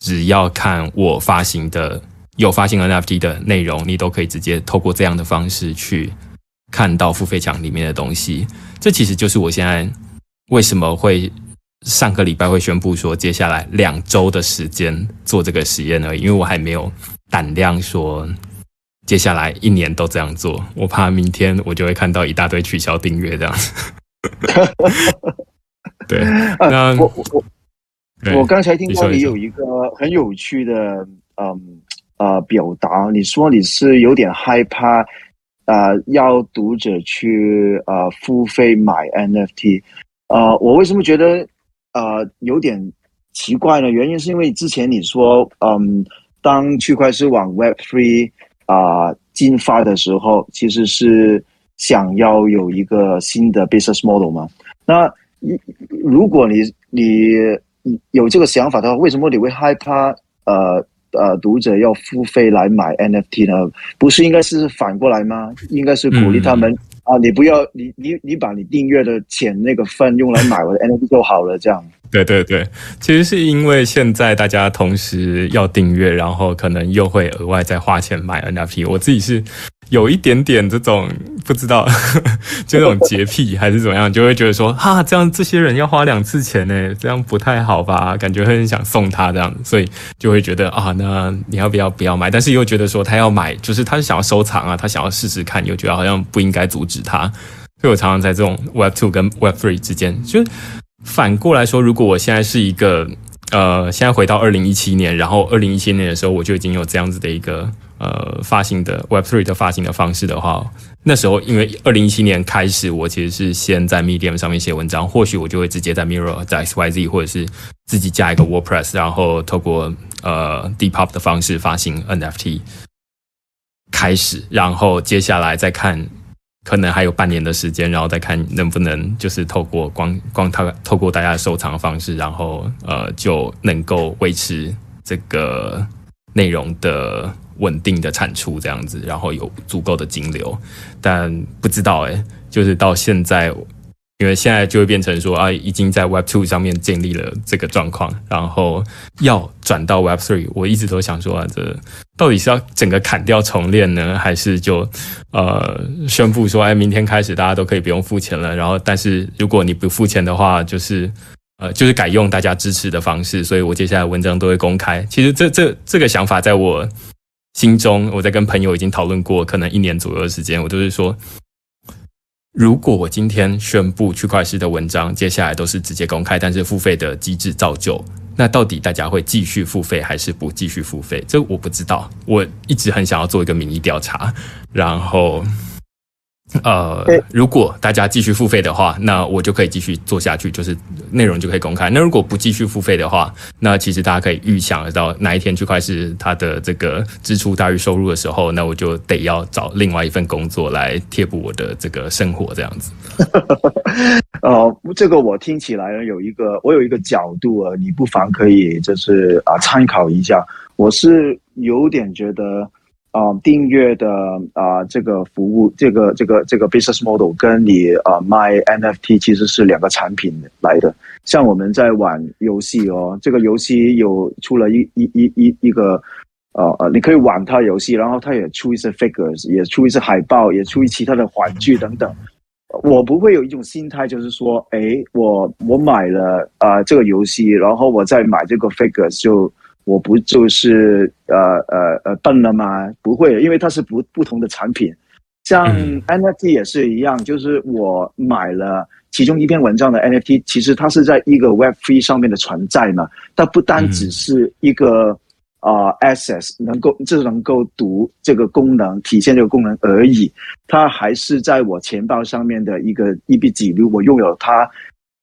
只要看我发行的有发行 NFT 的内容，你都可以直接透过这样的方式去看到付费墙里面的东西。这其实就是我现在为什么会上个礼拜会宣布说，接下来两周的时间做这个实验而已，因为我还没有胆量说接下来一年都这样做，我怕明天我就会看到一大堆取消订阅这样 *laughs* 子。对，那我我我刚才听到你有一个很有趣的嗯呃表达，你说你是有点害怕呃，要读者去呃付费买 NFT，呃，我为什么觉得呃有点奇怪呢？原因是因为之前你说嗯，当区块链往 Web3 啊进发的时候，其实是。想要有一个新的 business model 吗？那如果你你有这个想法的话，为什么你会害怕？呃呃，读者要付费来买 NFT 呢？不是应该是反过来吗？应该是鼓励他们、嗯、啊！你不要你你你把你订阅的钱那个份用来买我的 NFT 就好了，这样。对对对，其实是因为现在大家同时要订阅，然后可能又会额外再花钱买 NFT。我自己是。有一点点这种不知道，*laughs* 就那种洁癖还是怎么样，就会觉得说，哈，这样这些人要花两次钱呢，这样不太好吧？感觉很想送他这样，所以就会觉得啊，那你要不要不要买？但是又觉得说他要买，就是他是想要收藏啊，他想要试试看，又觉得好像不应该阻止他。所以我常常在这种 Web Two 跟 Web Three 之间，就反过来说，如果我现在是一个呃，现在回到二零一七年，然后二零一七年的时候，我就已经有这样子的一个。呃，发行的 Web Three 的发行的方式的话，那时候因为二零一七年开始，我其实是先在 Medium 上面写文章，或许我就会直接在 Mirror、在 XYZ 或者是自己加一个 WordPress，然后透过呃 Depop 的方式发行 NFT 开始，然后接下来再看，可能还有半年的时间，然后再看能不能就是透过光光透透过大家收藏的方式，然后呃就能够维持这个内容的。稳定的产出这样子，然后有足够的金流，但不知道诶，就是到现在，因为现在就会变成说啊，已经在 Web Two 上面建立了这个状况，然后要转到 Web Three，我一直都想说啊，这到底是要整个砍掉重练呢，还是就呃宣布说，哎，明天开始大家都可以不用付钱了，然后但是如果你不付钱的话，就是呃就是改用大家支持的方式，所以我接下来文章都会公开。其实这这这个想法在我。心中，我在跟朋友已经讨论过，可能一年左右的时间，我就是说，如果我今天宣布区块链的文章，接下来都是直接公开，但是付费的机制照旧，那到底大家会继续付费还是不继续付费？这我不知道，我一直很想要做一个民意调查，然后。呃，如果大家继续付费的话，那我就可以继续做下去，就是内容就可以公开。那如果不继续付费的话，那其实大家可以预想得到哪一天区块是它的这个支出大于收入的时候，那我就得要找另外一份工作来贴补我的这个生活，这样子。呃，*laughs* 这个我听起来呢，有一个我有一个角度啊，你不妨可以就是啊参考一下。我是有点觉得。啊，订阅的啊，这个服务，这个这个这个 business model 跟你啊卖 NFT 其实是两个产品来的。像我们在玩游戏哦，这个游戏有出了一一一一一个呃呃，你可以玩它游戏，然后它也出一些 figures，也出一些海报，也出一其他的玩具等等。我不会有一种心态，就是说，诶，我我买了啊、这个游戏，然后我再买这个 figures 就。我不就是呃呃呃笨了吗？不会，因为它是不不同的产品，像 NFT 也是一样，就是我买了其中一篇文章的 NFT，其实它是在一个 Web3 上面的存在嘛，它不单只是一个啊、呃、access 能够就是能够读这个功能，体现这个功能而已，它还是在我钱包上面的一个一笔记录，我拥有它，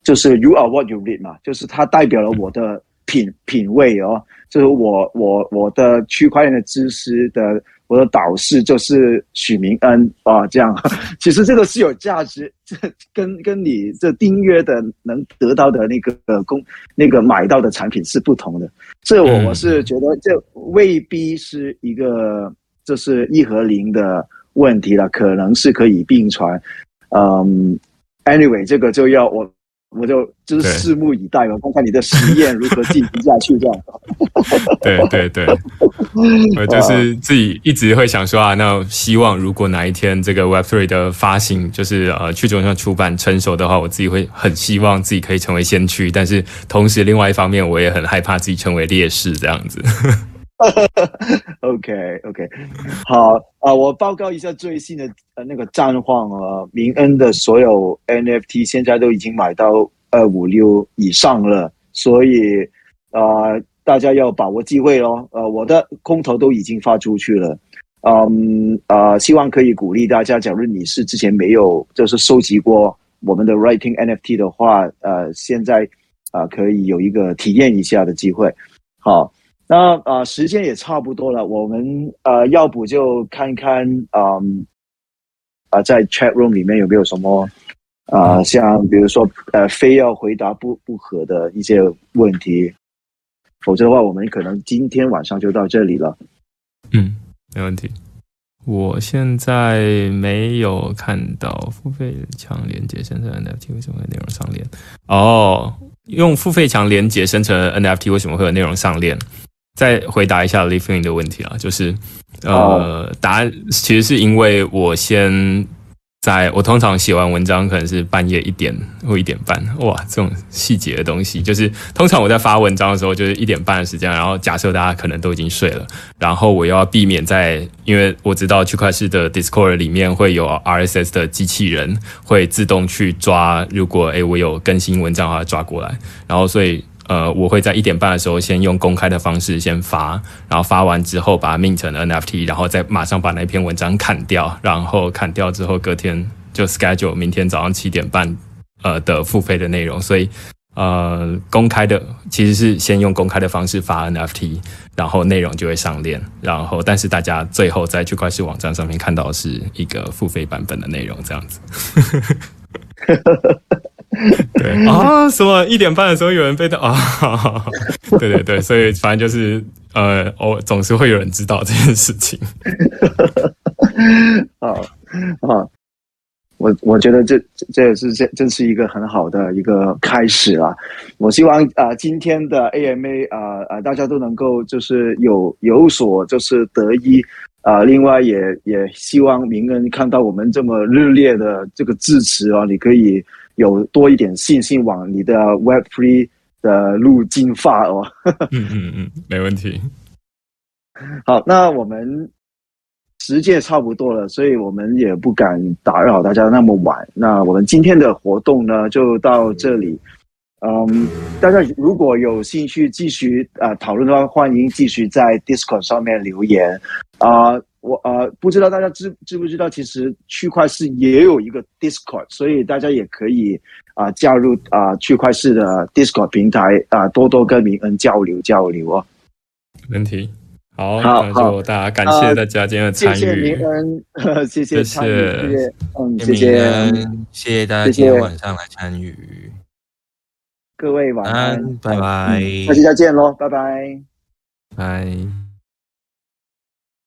就是 You are what you read 嘛，就是它代表了我的品品味哦。就是我我我的区块链的知识的我的导师就是许明恩啊，这样，*laughs* 其实这个是有价值，这跟跟你这订阅的能得到的那个公那个买到的产品是不同的，所以我我是觉得这未必是一个就是一和零的问题了，可能是可以并存，嗯。anyway，这个就要我。我就就是拭目以待吧，看看你的实验如何进行下去，这样。对 *laughs* 对对，*laughs* 我就是自己一直会想说啊，那希望如果哪一天这个 Web Three 的发行就是呃去中心化出版成熟的话，我自己会很希望自己可以成为先驱，但是同时另外一方面，我也很害怕自己成为劣势这样子。*laughs* OK OK，好啊，我报告一下最新的呃那个战况啊，明恩的所有 NFT 现在都已经买到二五六以上了，所以啊、呃，大家要把握机会哦。呃，我的空投都已经发出去了，嗯啊、呃，希望可以鼓励大家，假如你是之前没有就是收集过我们的 Writing NFT 的话，呃，现在啊、可以有一个体验一下的机会，好。那啊、呃，时间也差不多了，我们呃，要不就看看，嗯，啊、呃，在 chat room 里面有没有什么啊、呃，像比如说呃，非要回答不不可的一些问题，否则的话，我们可能今天晚上就到这里了。嗯，没问题。我现在没有看到付费墙连接生成 NFT 为什么会内容上链？哦，用付费墙连接生成 NFT 为什么会有内容上链？再回答一下 Living 的问题啊，就是，呃，答案其实是因为我先在我通常写完文章可能是半夜一点或一点半，哇，这种细节的东西，就是通常我在发文章的时候就是一点半的时间，然后假设大家可能都已经睡了，然后我又要避免在，因为我知道区块链的 Discord 里面会有 RSS 的机器人会自动去抓，如果诶我有更新文章的话抓过来，然后所以。呃，我会在一点半的时候先用公开的方式先发，然后发完之后把它命成 NFT，然后再马上把那篇文章砍掉，然后砍掉之后隔天就 schedule 明天早上七点半呃的付费的内容。所以呃，公开的其实是先用公开的方式发 NFT，然后内容就会上链，然后但是大家最后在区块势网站上面看到是一个付费版本的内容，这样子。*laughs* *laughs* 对啊，什么一点半的时候有人被的啊？*laughs* 对对对，所以反正就是呃，我总是会有人知道这件事情。*laughs* 啊啊，我我觉得这这也是这这是一个很好的一个开始啊！我希望啊、呃，今天的 AMA 啊、呃、啊，大家都能够就是有有所就是得益啊、呃。另外也也希望明恩看到我们这么热烈的这个支持啊，你可以。有多一点信心往你的 Web Free 的路进发哦。*laughs* 嗯嗯嗯，没问题。*laughs* 好，那我们时间也差不多了，所以我们也不敢打扰大家那么晚。那我们今天的活动呢，就到这里。嗯，大家如果有兴趣继续啊、呃、讨论的话，欢迎继续在 Discord 上面留言啊。呃我呃不知道大家知知不知道，其实区块市也有一个 Discord，所以大家也可以啊、呃、加入啊、呃、区块市的 Discord 平台啊、呃，多多跟明恩交流交流哦。没问题，好，好，那就大家感谢大家今天的参与，呃、谢谢明恩，*laughs* 谢谢参与，谢谢，嗯，谢谢，恩谢谢大家今天晚上来参与，各位晚安，拜拜，下期再见喽，拜拜，拜。